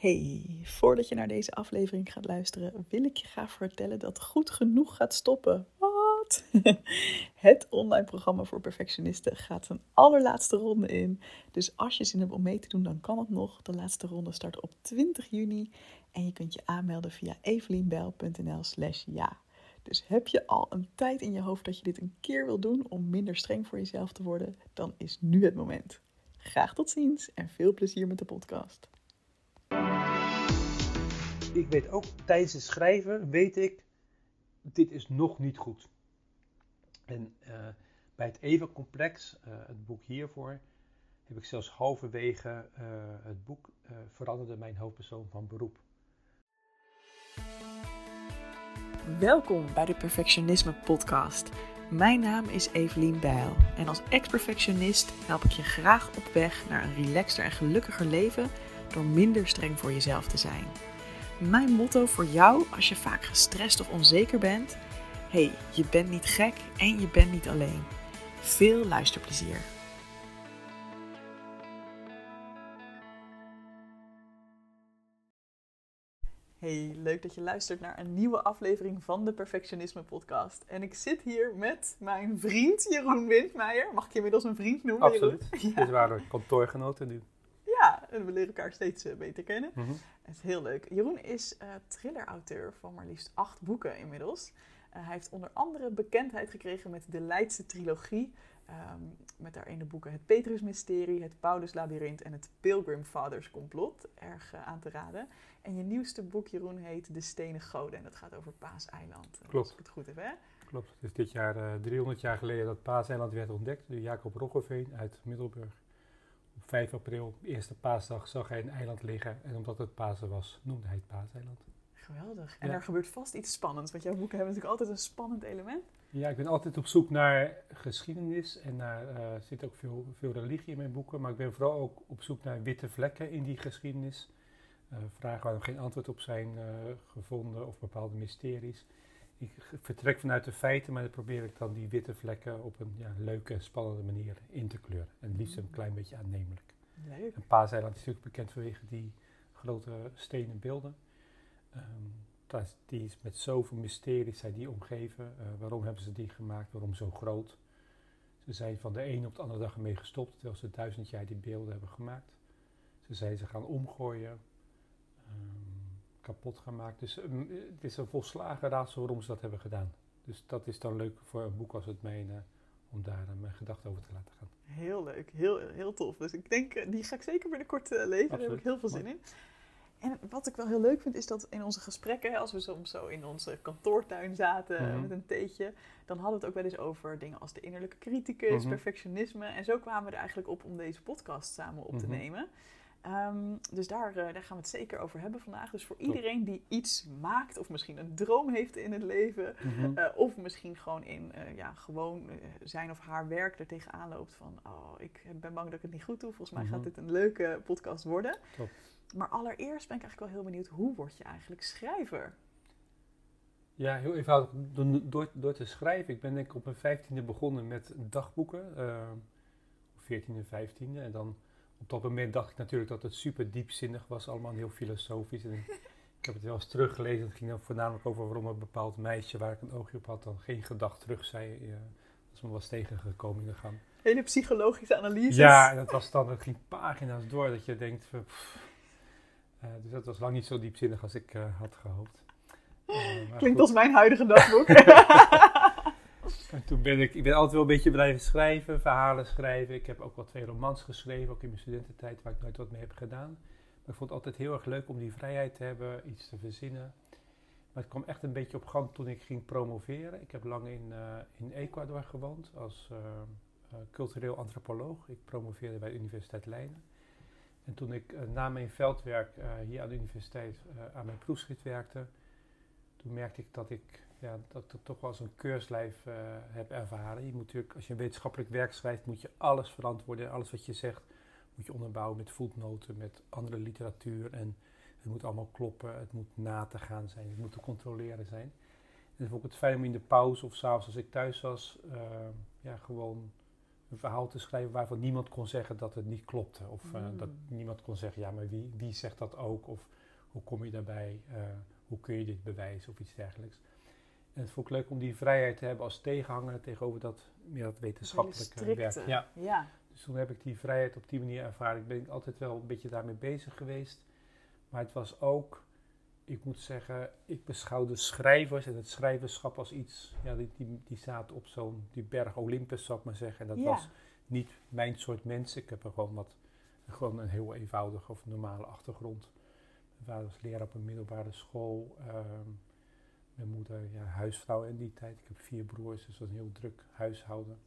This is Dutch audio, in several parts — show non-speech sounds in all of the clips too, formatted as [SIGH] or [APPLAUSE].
Hey, voordat je naar deze aflevering gaat luisteren, wil ik je graag vertellen dat Goed Genoeg gaat stoppen. Wat? [LAUGHS] Het online programma voor perfectionisten gaat zijn allerlaatste ronde in. Dus als je zin hebt om mee te doen, dan kan het nog. De laatste ronde start op 20 juni en je kunt je aanmelden via evelienbel.nl slash ja. Dus heb je al een tijd in je hoofd dat je dit een keer wil doen om minder streng voor jezelf te worden, dan is nu het moment. Graag tot ziens en veel plezier met de podcast. Ik weet ook tijdens het schrijven, weet ik, dit is nog niet goed. En uh, bij het Eva-complex, uh, het boek hiervoor, heb ik zelfs halverwege uh, het boek veranderde mijn hoofdpersoon van beroep. Welkom bij de Perfectionisme Podcast. Mijn naam is Evelien Bijl en als ex-perfectionist help ik je graag op weg naar een relaxter en gelukkiger leven door minder streng voor jezelf te zijn. Mijn motto voor jou als je vaak gestrest of onzeker bent: hey, je bent niet gek en je bent niet alleen. Veel luisterplezier. Hey, leuk dat je luistert naar een nieuwe aflevering van de Perfectionisme Podcast. En ik zit hier met mijn vriend Jeroen Windmeijer. Mag ik je inmiddels een vriend noemen? Absoluut. Jeroen? [LAUGHS] Ja. Dit waren kantoorgenoten nu. En we leren elkaar steeds eh, beter kennen. Mm Het is heel leuk. Jeroen is uh, thrillerauteur van maar liefst acht boeken inmiddels. Uh, hij heeft onder andere bekendheid gekregen met de Leidse trilogie. Um, met daarin de boeken Het Petrus-mysterie, Het Paulus-labyrinth en Het Pilgrim Fathers complot. Erg uh, aan te raden. En je nieuwste boek, Jeroen, heet De Stenen Goden. En dat gaat over Paaseiland. Klopt. Als ik het goed heb, hè? Klopt. Het is dit jaar uh, 300 jaar geleden dat Paaseiland werd ontdekt door Jacob Roggeveen uit Middelburg. Op 5 april, eerste paasdag, zag hij een eiland liggen. En omdat het Pasen was, noemde hij het Paaseiland. Geweldig. En ja. er gebeurt vast iets spannends. Want jouw boeken hebben natuurlijk altijd een spannend element. Ja, ik ben altijd op zoek naar geschiedenis. En naar, uh, er zit ook veel, veel religie in mijn boeken. Maar ik ben vooral ook op zoek naar witte vlekken in die geschiedenis. Uh, vragen waar nog geen antwoord op zijn uh, gevonden of bepaalde mysteries. Ik vertrek vanuit de feiten, maar dan probeer ik dan die witte vlekken op een ja, leuke, spannende manier in te kleuren. En liefst een klein beetje aannemelijk. Leuk. En Paaseiland is natuurlijk bekend vanwege die grote stenen beelden. Um, dat, die is met zoveel mysteries zijn die omgeven. Uh, waarom hebben ze die gemaakt? Waarom zo groot? Ze zijn van de ene op de andere dag ermee gestopt, terwijl ze duizend jaar die beelden hebben gemaakt. Ze zijn ze gaan omgooien, um, kapot gemaakt. Dus um, het is een volslagen raadsel waarom ze dat hebben gedaan. Dus dat is dan leuk voor een boek als het mijne, om daar uh, mijn gedachten over te laten gaan. Heel leuk, heel, heel tof. Dus ik denk, uh, die ga ik zeker binnenkort uh, lezen. Daar heb ik heel veel zin in. En wat ik wel heel leuk vind, is dat in onze gesprekken, als we soms zo in onze kantoortuin zaten mm-hmm. met een theetje, dan hadden we het ook wel eens over dingen als de innerlijke criticus, mm-hmm. perfectionisme. En zo kwamen we er eigenlijk op om deze podcast samen op te mm-hmm. nemen. Um, dus daar, uh, daar gaan we het zeker over hebben vandaag. Dus voor iedereen die iets maakt, of misschien een droom heeft in het leven, mm-hmm. uh, of misschien gewoon in uh, ja, gewoon zijn of haar werk er tegenaan loopt van, oh, ik ben bang dat ik het niet goed doe. Volgens mij gaat dit een leuke podcast worden. Top. Maar allereerst ben ik eigenlijk wel heel benieuwd, hoe word je eigenlijk schrijver? Ja, heel eenvoudig. Door, door te schrijven. Ik ben denk ik op mijn vijftiende begonnen met dagboeken. Uh, 14e, 15e. En dan op dat moment dacht ik natuurlijk dat het super diepzinnig was. Allemaal heel filosofisch. En ik heb het wel eens teruggelezen. Het ging dan voornamelijk over waarom een bepaald meisje waar ik een oogje op had dan geen gedacht terug zei. Uh, als me was tegengekomen in de gang. Hele psychologische analyse. Ja, dat was dan, het ging pagina's door dat je denkt... Pff, uh, dus dat was lang niet zo diepzinnig als ik uh, had gehoopt. Klinkt goed. als mijn huidige dagboek. [LAUGHS] en toen ben ik, ik ben altijd wel een beetje blijven schrijven, verhalen schrijven. Ik heb ook wel twee romans geschreven, ook in mijn studententijd, waar ik nooit wat mee heb gedaan. Maar ik vond het altijd heel erg leuk om die vrijheid te hebben, iets te verzinnen. Maar het kwam echt een beetje op gang toen ik ging promoveren. Ik heb lang in, in Ecuador gewoond als cultureel antropoloog. Ik promoveerde bij de Universiteit Leiden. En toen ik na mijn veldwerk hier aan de universiteit aan mijn proefschrift werkte, toen merkte ik dat ik ja, dat ik toch wel eens een keurslijf heb ervaren. Je moet natuurlijk, als je een wetenschappelijk werk schrijft, moet je alles verantwoorden. Alles wat je zegt moet je onderbouwen met voetnoten, met andere literatuur. En het moet allemaal kloppen, het moet na te gaan zijn, het moet te controleren zijn. En dan vond ik het fijn om in de pauze of s'avonds als ik thuis was, ja, gewoon een verhaal te schrijven waarvan niemand kon zeggen dat het niet klopte. Of eh, dat Mm. niemand kon zeggen, ja, maar wie, wie zegt dat ook? Of hoe kom je daarbij? Eh, hoe kun je dit bewijzen? Of iets dergelijks. En het vond ik leuk om die vrijheid te hebben als tegenhanger tegenover dat, meer dat wetenschappelijke werk. Ja. ja. Dus toen heb ik die vrijheid op die manier ervaren. Ik ben altijd wel een beetje daarmee bezig geweest. Maar het was ook, ik moet zeggen, ik beschouwde schrijvers en het schrijverschap als iets, ja, die, die, die zaten op zo'n, die berg Olympus, zou ik maar zeggen. En dat Ja. was niet mijn soort mensen. Ik heb er gewoon wat, gewoon een heel eenvoudige of normale achtergrond. Mijn vader was leraar op een middelbare school. ehm, mijn moeder, ja, huisvrouw in die tijd. Ik heb vier broers, dus dat was een heel druk huishouden.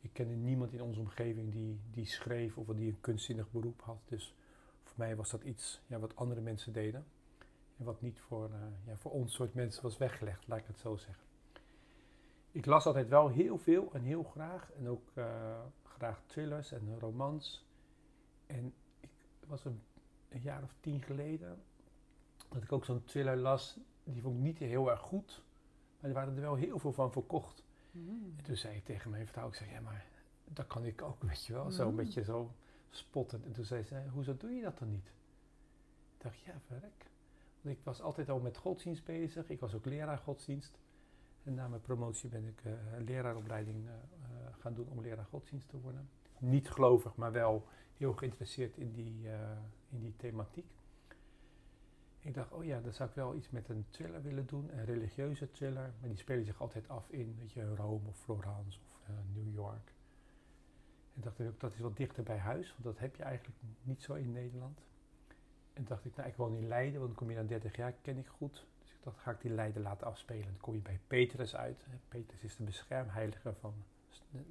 Ik kende niemand in onze omgeving die, die schreef of die een kunstzinnig beroep had. Dus voor mij was dat iets ja, wat andere mensen deden. En wat niet voor, eh, ja, voor ons soort mensen was weggelegd, laat ik het zo zeggen. Ik las altijd wel heel veel en heel graag. En ook eh, graag thrillers en romans. En ik was een, een jaar of tien geleden dat ik ook zo'n thriller las. Die vond ik niet heel erg goed. Maar er waren er wel heel veel van verkocht. Mm. En toen zei ik tegen mijn vrouw, ik zei, ja maar dat kan ik ook, weet je wel. Zo een Mm. beetje zo spottend. En toen zei ze, hoezo doe je dat dan niet? Ik dacht, ja verrek. Want ik was altijd al met godsdienst bezig. Ik was ook leraar godsdienst. En na mijn promotie ben ik eh, een leraaropleiding eh, eh, gaan doen om leraar godsdienst te worden. Niet gelovig, maar wel heel geïnteresseerd in die, in die thematiek. Ik dacht, oh ja, dan zou ik wel iets met een thriller willen doen, een religieuze thriller. Maar die spelen zich altijd af in, weet je, Rome of Florence of eh, New York. En dacht ik ook, dat is wat dichter bij huis, want dat heb je eigenlijk niet zo in Nederland. En dacht ik, nou, ik woon in Leiden, want dan kom je na 30 jaar, ken ik goed. Dus ik dacht, ga ik die Leiden laten afspelen. Dan kom je bij Petrus uit. Petrus is de beschermheilige van,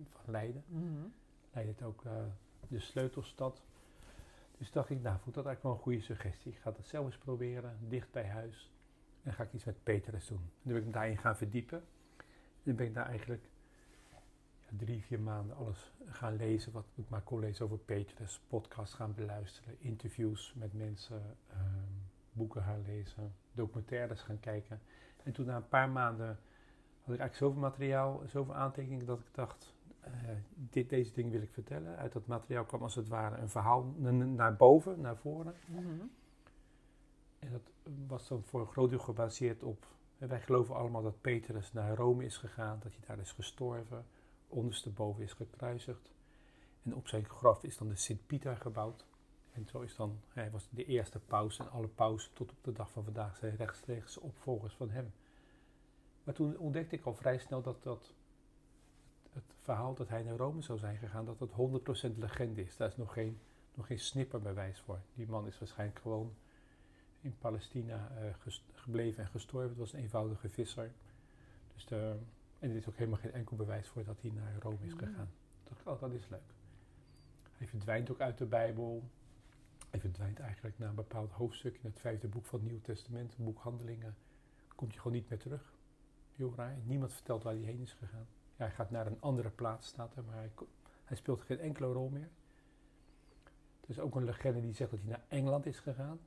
van Leiden. Mhm. Leiden is ook eh, de sleutelstad. Dus dacht ik, nou, vond dat eigenlijk wel een goede suggestie. Ik ga dat zelf eens proberen, dicht bij huis. En ga ik iets met Petrus doen. En toen ben ik me daarin gaan verdiepen. En ben ik daar eigenlijk drie, vier maanden alles gaan lezen. Wat ik maar kon lezen over Petrus. Podcasts gaan beluisteren. Interviews met mensen. ehm, boeken gaan lezen. Documentaires gaan kijken. En toen na een paar maanden had ik eigenlijk zoveel materiaal, zoveel aantekeningen dat ik dacht, dit, deze dingen wil ik vertellen. Uit dat materiaal kwam als het ware een verhaal na- na- naar boven, naar voren. Mhm. En dat was dan voor een groot deel gebaseerd op, eh, wij geloven allemaal dat Petrus naar Rome is gegaan, dat hij daar is gestorven, ondersteboven is gekruisigd. En op zijn graf is dan de Sint-Pieter gebouwd. En zo is dan, hij was de eerste paus en alle pausen tot op de dag van vandaag zijn rechtstreeks opvolgers van hem. Maar toen ontdekte ik al vrij snel dat, dat het verhaal dat hij naar Rome zou zijn gegaan, dat dat 100% legende is. Daar is nog geen, nog geen snipperbewijs voor. Die man is waarschijnlijk gewoon in Palestina eh, gebleven en gestorven. Het was een eenvoudige visser. Dus de, en er is ook helemaal geen enkel bewijs voor dat hij naar Rome is Mm. gegaan. Toen dacht ik, oh, dat is leuk. Hij verdwijnt ook uit de Bijbel. Hij verdwijnt eigenlijk na een bepaald hoofdstuk in het vijfde boek van het Nieuw Testament, het boek Handelingen. Komt hij gewoon niet meer terug. Heel raar. Niemand vertelt waar hij heen is gegaan. Ja, hij gaat naar een andere plaats, staat er, maar hij, hij speelt geen enkele rol meer. Er is ook een legende die zegt dat hij naar Engeland is gegaan,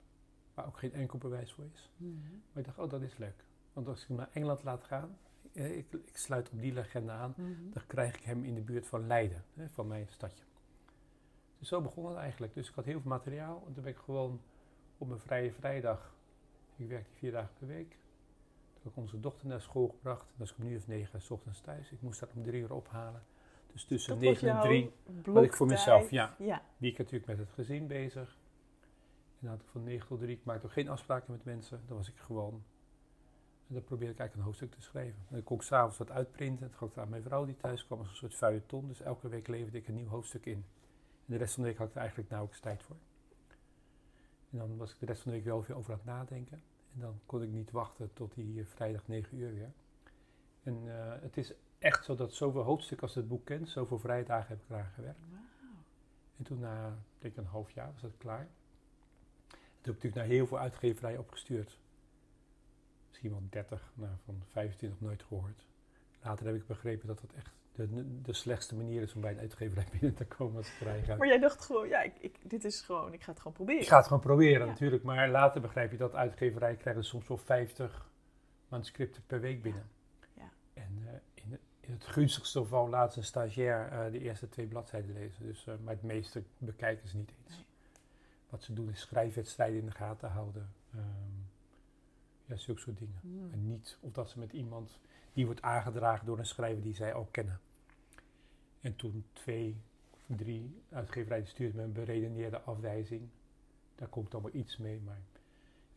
waar ook geen enkel bewijs voor is. Mhm. Maar ik dacht, oh, dat is leuk. Want als ik hem naar Engeland laat gaan, eh, ik, ik sluit op die legende aan, Mhm. dan krijg ik hem in de buurt van Leiden, hè, van mijn stadje. Dus zo begon het eigenlijk. Dus ik had heel veel materiaal en toen ben ik gewoon op mijn vrije vrijdag, ik werkte vier dagen per week, heb ik onze dochter naar school gebracht. Dan was ik om nu of negen 's ochtends thuis. Ik moest haar om drie uur ophalen. Dus tussen Dat negen en drie had ik voor mezelf, ja. Ja. Die ik natuurlijk met het gezin bezig. En dan had ik van 9 tot 3, ik maakte ook geen afspraken met mensen. Dan was ik gewoon, en dan probeerde ik eigenlijk een hoofdstuk te schrijven. En dan kon ik s'avonds wat uitprinten. Dat gaf ik aan mijn vrouw die thuis kwam als een soort feuilleton. Dus elke week leverde ik een nieuw hoofdstuk in. En de rest van de week had ik er eigenlijk nauwelijks tijd voor. En dan was ik de rest van de week wel veel over aan het nadenken. En dan kon ik niet wachten tot die vrijdag 9 uur weer. En eh, het is echt zo dat zoveel hoofdstukken als het boek kent, zoveel vrije dagen heb ik eraan gewerkt. En toen na, ik denk een half jaar, was dat klaar. Toen heb ik natuurlijk naar heel veel uitgeverijen opgestuurd. Misschien wel 30, nou, van 25 nooit gehoord. Later heb ik begrepen dat dat echt de, de slechtste manier is om bij een uitgeverij [LAUGHS] binnen te komen als ik erbij ga. Maar jij dacht gewoon, ja, ik, ik, dit is gewoon, ik ga het gewoon proberen. Ik ga het gewoon proberen Ja. natuurlijk, maar later begrijp je dat uitgeverijen krijgen soms wel 50 manuscripten per week binnen. Ja. En eh, in, in het gunstigste geval laat een stagiair uh, de eerste twee bladzijden lezen. Dus, uh, maar het meeste bekijken ze niet eens. Wat ze doen is schrijfwedstrijden in de gaten houden. Um, ja, zulke soort dingen. Hmm. En niet of dat ze met iemand die wordt aangedragen door een schrijver die zij ook kennen. En toen twee, drie uitgeverijen stuurde me een beredeneerde afwijzing. Daar komt allemaal iets mee, maar...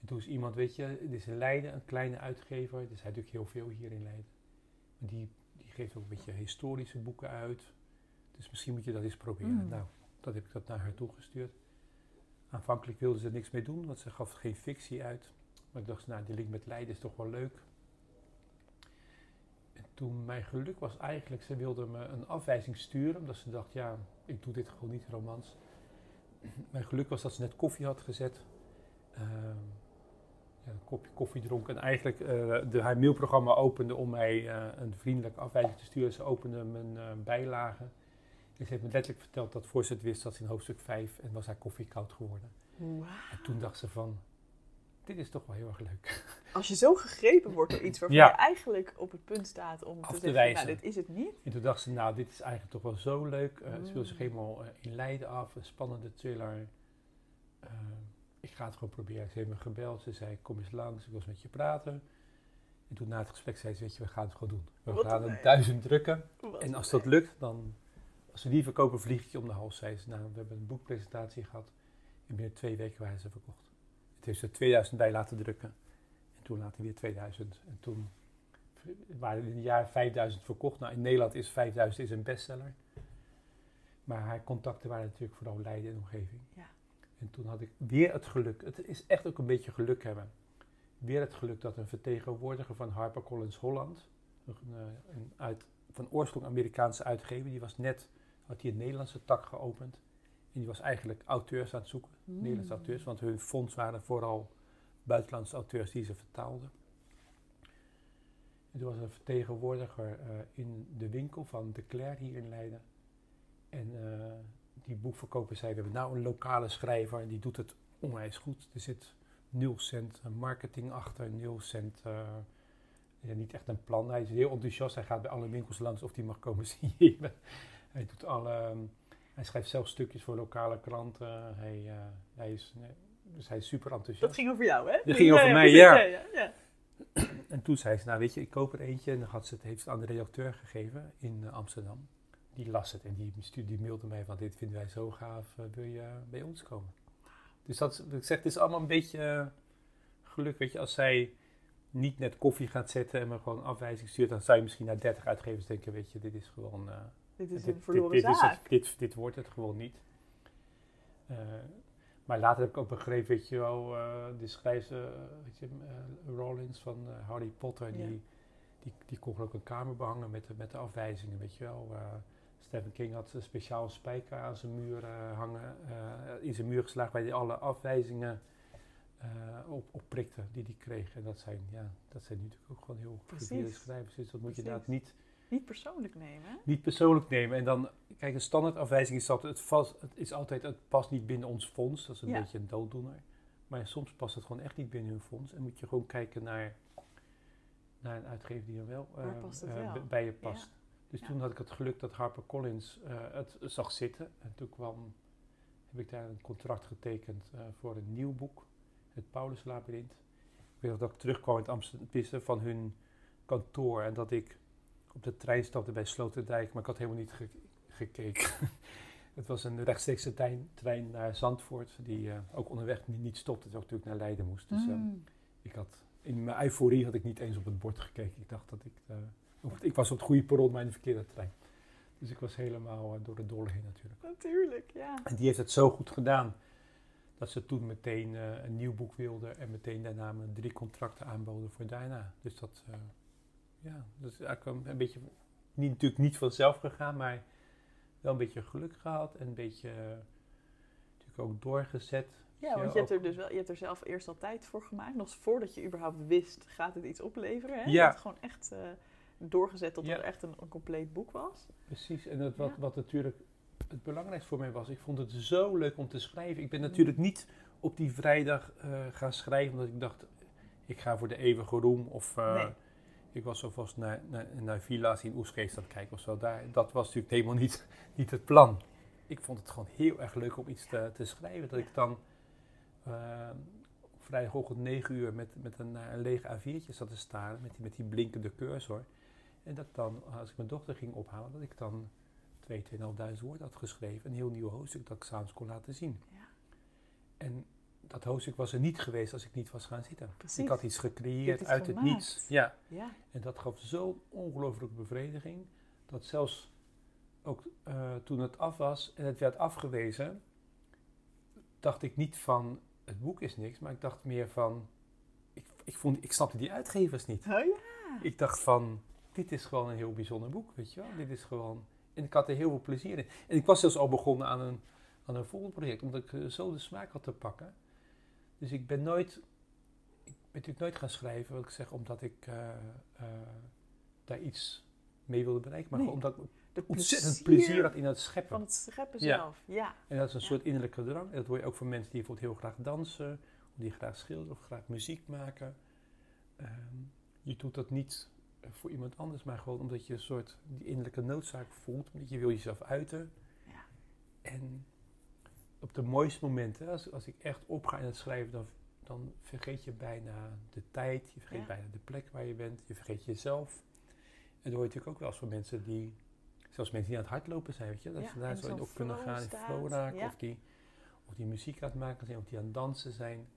En toen is iemand, weet je, het is in Leiden, een kleine uitgever. Er zijn natuurlijk heel veel hier in Leiden. Maar die, die geeft ook een beetje historische boeken uit. Dus misschien moet je dat eens proberen. Hmm. Nou, dat heb ik dat naar haar toegestuurd. Aanvankelijk wilde ze niks mee doen, want ze gaf geen fictie uit. Maar ik dacht, nou, die link met Leiden is toch wel leuk. En toen mijn geluk was eigenlijk, ze wilde me een afwijzing sturen, omdat ze dacht, ja, ik doe dit gewoon niet romans. [CLEARS THROAT] Mijn geluk was dat ze net koffie had gezet. Uh, ja, een kopje koffie dronk en eigenlijk uh, de, haar mailprogramma opende om mij uh, een vriendelijke afwijzing te sturen. Ze opende mijn uh, bijlagen. En ze heeft me letterlijk verteld dat voor ze het wist, dat ze in hoofdstuk 5 en was haar koffie koud geworden. Wow. En toen dacht ze van, dit is toch wel heel erg leuk. [LAUGHS] Als je zo gegrepen wordt door iets waarvan je eigenlijk op het punt staat om Af te, te zeggen, nou dit is het niet. En toen dacht ze, nou dit is eigenlijk toch wel zo leuk. Uh, mm. Ze wil zich helemaal uh, in Leiden af, een spannende thriller. Uh, ik ga het gewoon proberen. Ze heeft me gebeld, ze zei kom eens langs, ik wil eens met je praten. En toen na het gesprek zei ze, weet je, we gaan het gewoon doen. We Wat gaan een het duizend drukken. Wat En als dat lukt, dan, als we die verkopen, vlieg ik je om de hals. Zei ze, nou, we hebben een boekpresentatie gehad. En binnen twee weken waren ze verkocht. Het heeft er 2000 bij laten drukken. En toen later weer 2000. En toen waren in het jaar 5000 verkocht. Nou, in Nederland is 5000 is een bestseller. Maar haar contacten waren natuurlijk vooral Leiden en omgeving. Ja. En toen had ik weer het geluk. Het is echt ook een beetje geluk hebben. Weer het geluk dat een vertegenwoordiger van HarperCollins Holland, een, eh, een uit, van oorsprong Amerikaanse uitgever, die was net, had hij een Nederlandse tak geopend. En die was eigenlijk auteurs aan het zoeken, Mm. Nederlandse auteurs, want hun fonds waren vooral buitenlandse auteurs die ze vertaalden. En toen was er een vertegenwoordiger eh, in de winkel van De Claire hier in Leiden. En eh, die boekverkoper zei, we hebben nou een lokale schrijver en die doet het onwijs goed. Er zit nul cent eh, marketing achter, nul cent, ja, niet echt een plan. Hij is heel enthousiast, hij gaat bij alle winkels langs of hij mag komen [LAUGHS] signeren. hij doet alle, ehm, hij schrijft zelf stukjes voor lokale kranten. Hij, eh, hij is, nee, dus hij is super enthousiast. Dat ging over jou, hè? Dat ging over mij, ja. ja, ja. [CLEARS THROAT] En toen zei ze, nou weet je, ik koop er eentje. En dan had ze het, heeft het aan de redacteur gegeven in eh, Amsterdam. Die las het en die, die mailde mij van, dit vinden wij zo gaaf, eh, wil je bij ons komen? Dus dat ik zeg, het is allemaal een beetje eh, geluk, weet je. Als zij niet net koffie gaat zetten en me gewoon afwijzing stuurt, dan zou je misschien naar 30 uitgevers denken, weet je, dit is gewoon... Dit is dit, een verloren dit, dit, is het, dit, dit wordt het gewoon niet. Eh, maar later heb ik ook begrepen, weet je wel, eh, de schrijver, eh, weet je, Rollins van Harry Potter, Ja. die, die, die kon ook een kamer behangen met de, met de afwijzingen, weet je wel. Stephen King had een speciaal spijker aan zijn muur hangen, in zijn muur geslagen waar hij alle afwijzingen op, op prikte die hij kreeg. En dat zijn, ja, dat zijn natuurlijk ook gewoon heel gevierde schrijvers, dus dat moet je inderdaad niet Niet persoonlijk nemen, hè? niet persoonlijk nemen. En dan, kijk, een standaardafwijzing is altijd, het, vast, het is altijd, het past niet binnen ons fonds. Dat is een Ja. beetje een dooddoener. Maar soms past het gewoon echt niet binnen hun fonds. En moet je gewoon kijken naar, naar een uitgever die er wel, eh, eh, wel? bij je past. Dus Ja. toen had ik het geluk dat HarperCollins eh het zag zitten. En toen kwam, heb ik daar een contract getekend voor een nieuw boek. Het Paulus Labyrinth. Ik weet nog dat ik terugkwam in het Amsterdam van hun kantoor. En dat ik op de trein stapte bij Sloterdijk, maar ik had helemaal niet ge- gekeken. [LAUGHS] het was een rechtstreekse trein, trein naar Zandvoort, die eh, ook onderweg niet, niet stopte, terwijl ik natuurlijk naar Leiden moest. Dus eh, Mm. ik had, in mijn euforie had ik niet eens op het bord gekeken. Ik dacht dat ik, eh, ik was op het goede perron, maar in de verkeerde trein. Dus ik was helemaal eh, door de dolle heen natuurlijk. Natuurlijk, ja. En die heeft het zo goed gedaan, dat ze toen meteen een nieuw boek wilde en meteen daarna me drie contracten aanboden voor daarna. Dus dat, ja, dat is eigenlijk een beetje, niet, natuurlijk niet vanzelf gegaan, maar wel een beetje geluk gehad en een beetje, eh, natuurlijk ook doorgezet. Ja, want je hebt er dus wel, je hebt er zelf eerst al tijd voor gemaakt, nog voordat je überhaupt wist, gaat het iets opleveren? Hè? Je hebt het gewoon echt eh, doorgezet tot Ja. het echt een, een compleet boek was. Precies, en dat, wat, Ja. wat natuurlijk het belangrijkste voor mij was, ik vond het zo leuk om te schrijven. Ik ben Mm. natuurlijk niet op die vrijdag eh, gaan schrijven, omdat ik dacht, ik ga voor de eeuwige roem of... Nee. Ik was alvast naar, naar, naar villa's in Oesgeest aan het kijken of zo. Daar, dat was natuurlijk helemaal niet, [LAUGHS] niet het plan. Ik vond het gewoon heel erg leuk om iets te, te schrijven. Dat ik dan uh, vrijdagochtend 9 uur met, met een, een lege A4'tje zat te staren. Met die, met die blinkende cursor. En dat dan, als ik mijn dochter ging ophalen, dat ik dan 2.500 woorden had geschreven. Een heel nieuw hoofdstuk dat ik s'avonds kon laten zien. Ja. En dat hoofdstuk was er niet geweest als ik niet was gaan zitten. Precies. Ik had iets gecreëerd uit het niets. Ja. ja. En dat gaf zo'n ongelooflijke bevrediging. Dat zelfs ook uh, toen het af was en het werd afgewezen, dacht ik niet van het boek is niks, maar ik dacht meer van. Ik, ik, vond, ik snapte die uitgevers niet. Oh ja. Ik dacht van, dit is gewoon een heel bijzonder boek, weet je wel. Dit is gewoon... En ik had er heel veel plezier in. En ik was zelfs al begonnen aan een, aan een volgend project, omdat ik eh, zo de smaak had te pakken. Dus ik ben nooit... Ik ben natuurlijk nooit gaan schrijven, wat ik zeg, omdat ik uh, uh, daar iets mee wilde bereiken. Maar nee, gewoon omdat ik ontzettend plezier had in het scheppen. Van het scheppen zelf, ja. En dat is een soort innerlijke drang. En dat hoor je ook van mensen die bijvoorbeeld heel graag dansen, of die graag schilderen, of graag muziek maken. Um, je doet dat niet voor iemand anders, maar gewoon omdat je een soort die innerlijke noodzaak voelt, omdat je wil jezelf uiten. Ja. En op de mooiste momenten, als, als ik echt opga in het schrijven, dan, dan vergeet je bijna de tijd, je vergeet bijna de plek waar je bent, je vergeet jezelf. En dat hoor je natuurlijk ook wel eens van mensen die, zelfs mensen die aan het hardlopen zijn, weet je, dat ze daar zo in op kunnen gaan, in flow raken, of, die, of die muziek aan het maken zijn, of die aan het dansen zijn,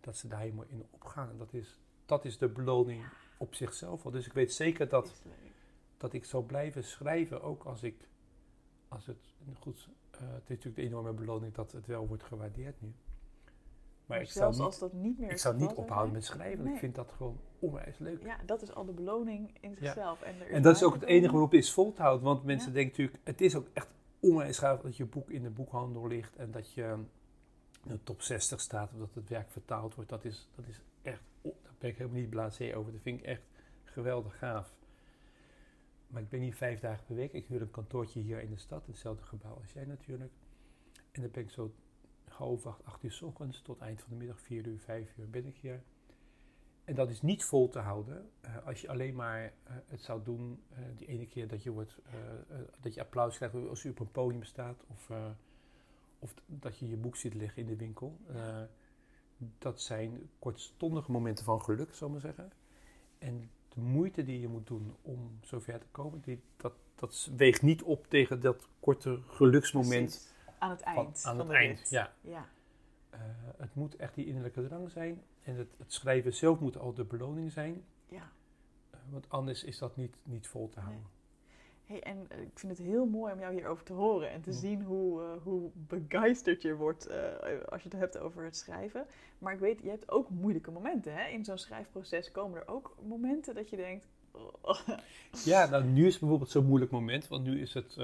dat ze daar helemaal in opgaan. En dat is, dat is de beloning op zichzelf al. Dus ik weet zeker dat, dat ik zou blijven schrijven, ook als ik, als het, goed, het is natuurlijk de enorme beloning dat het wel wordt gewaardeerd nu. Maar, ik zou niet, als dat niet meer ik zou niet ophouden met schrijven, want ik vind dat gewoon onwijs leuk. Ja, dat is al de beloning in zichzelf. En, en, dat is ook het enige waarop het is vol te houden, want mensen denken natuurlijk, het is ook echt onwijs gaaf dat je boek in de boekhandel ligt en dat je in de top 60 staat, of dat het werk vertaald wordt. Dat is, dat is echt ben ik helemaal niet blasé over. Dat vind ik echt geweldig gaaf. Maar ik ben hier vijf dagen per week. Ik huur een kantoortje hier in de stad, hetzelfde gebouw als jij natuurlijk. En dan ben ik zo half acht, acht uur s ochtends tot eind van de middag, vier uur, vijf uur ben ik hier. En dat is niet vol te houden uh, als je alleen maar uh, het zou doen uh, die ene keer dat je, wordt, dat je applaus krijgt als je op een podium staat of, of dat je je boek ziet liggen in de winkel dat zijn kortstondige momenten van geluk, zal ik maar zeggen. En de moeite die je moet doen om zover te komen, die, dat, dat weegt niet op tegen dat korte geluksmoment. Aan het eind. Van, aan het eind, ja. ja. Uh, het moet echt die innerlijke drang zijn. En het, het schrijven zelf moet al de beloning zijn. Ja. Uh, want anders is dat niet, niet vol te houden. Hey, en eh, ik vind het heel mooi om jou hierover te horen en te zien hoe, uh, hoe begeisterd je wordt uh, als je het hebt over het schrijven. Maar ik weet, je hebt ook moeilijke momenten. Hè? In zo'n schrijfproces komen er ook momenten dat je denkt. Oh. [LAUGHS] Ja, nou, nu is bijvoorbeeld zo'n moeilijk moment, want nu is het.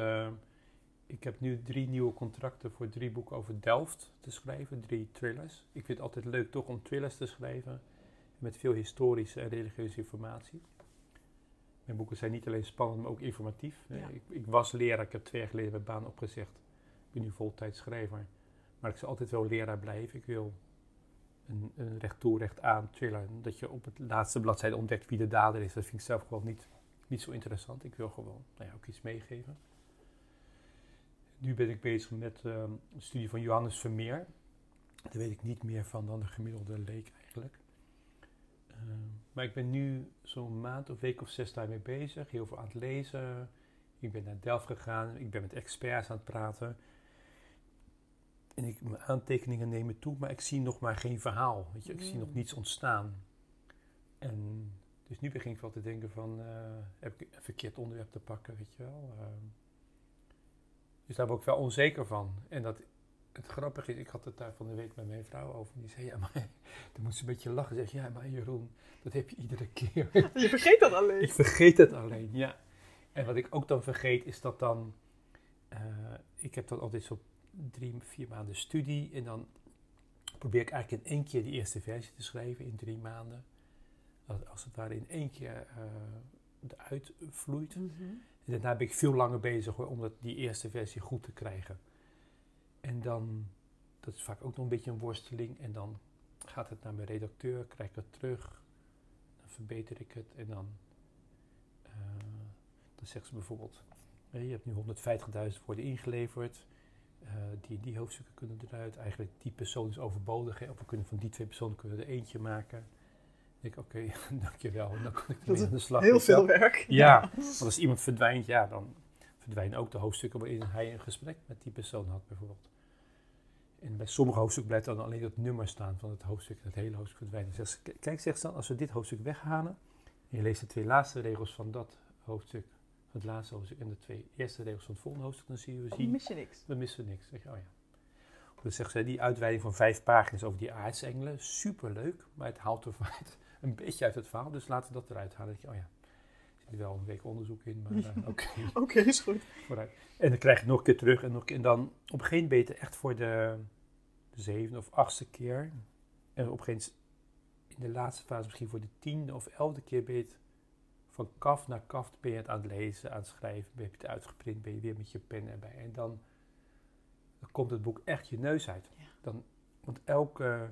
ik heb nu drie nieuwe contracten voor drie boeken over Delft te schrijven, drie thrillers. Ik vind het altijd leuk toch om thrillers te schrijven met veel historische en religieuze informatie. Mijn boeken zijn niet alleen spannend, maar ook informatief. Ik, ik, was leraar, ik heb twee jaar geleden mijn baan opgezegd. Ik ben nu voltijds schrijver. Maar ik zal altijd wel leraar blijven. Ik wil een, een recht toe, recht aan thriller. Dat je op het laatste bladzijde ontdekt wie de dader is, dat vind ik zelf gewoon niet, niet zo interessant. Ik wil gewoon nou ja, ook iets meegeven. Nu ben ik bezig met een studie van Johannes Vermeer. Daar weet ik niet meer van dan de gemiddelde leek eigenlijk. Ehm, maar ik ben nu zo'n maand of week of zes daarmee bezig. Heel veel aan het lezen. Ik ben naar Delft gegaan. Ik ben met experts aan het praten. En ik, mijn aantekeningen nemen toe, maar ik zie nog maar geen verhaal. Weet je? Ik zie nog mm. niets ontstaan. En dus nu begin ik wel te denken van, uh, heb ik een verkeerd onderwerp te pakken, weet je wel. Uh, dus daar ben ik wel onzeker van. En dat het grappige is, ik had het daar van de week met mijn vrouw over. Die zei, ja, maar [LAUGHS] dan moest ze een beetje lachen. Zeg, ja, maar Jeroen, dat heb je iedere keer. [LAUGHS] Je vergeet dat alleen. ik vergeet het alleen, ja. En wat ik ook dan vergeet, is dat dan... Uh, ik heb dan altijd zo drie, vier maanden studie. En dan probeer ik eigenlijk in één keer die eerste versie te schrijven in drie maanden. Als, als het ware in één keer uh, eruit vloeit. Mm -hmm. En daarna ben ik veel langer bezig hoor, om dat, die eerste versie goed te krijgen. En dan, dat is vaak ook nog een beetje een worsteling. En dan gaat het naar mijn redacteur, krijg ik het terug. Dan verbeter ik het en dan Dan zeggen ze bijvoorbeeld, je hebt nu 150.000 woorden ingeleverd. Uh, die, die hoofdstukken kunnen eruit. Eigenlijk die persoon is overbodig. Hè? Of we kunnen van die twee personen kunnen er eentje maken. Dan denk ik, oké, okay, [LAUGHS] dankjewel. En dan kan ik ermee aan de slag. Heel veel werk. Ja, want als iemand verdwijnt, ja, dan verdwijnen ook de hoofdstukken waarin hij een gesprek met die persoon had, bijvoorbeeld. En bij sommige hoofdstukken blijft dan alleen het nummer staan van het hoofdstuk, het hele hoofdstuk verdwijnt. Dus kijk, zegt ze dan, als we dit hoofdstuk weghalen, en je leest de twee laatste regels van dat hoofdstuk, het laatste hoofdstuk en de twee eerste regels van het volgende hoofdstuk, dan zie je, we zien, mis je niks. We missen niks. Zeg je, oh ja. Dus zegt ze, die uitweiding van vijf pagina's over die aardsengelen, superleuk, maar het haalt er [LAUGHS] een beetje uit het verhaal, dus laten we dat eruit halen. Dat je, oh ja, zit wel een week onderzoek in, maar uh, [LAUGHS] oké. oké, is goed. Vooruit. En dan krijg je nog een keer terug en nog En dan op een gegeven moment ben je echt voor de, de zevende of achtste keer. En op een gegeven in de laatste fase misschien voor de tiende of elfde keer ben je het van kaf naar kaf ben je het aan het lezen, aan het schrijven. Ben je het uitgeprint, ben je weer met je pen erbij. En dan, dan komt het boek echt je neus uit. Dan, want elke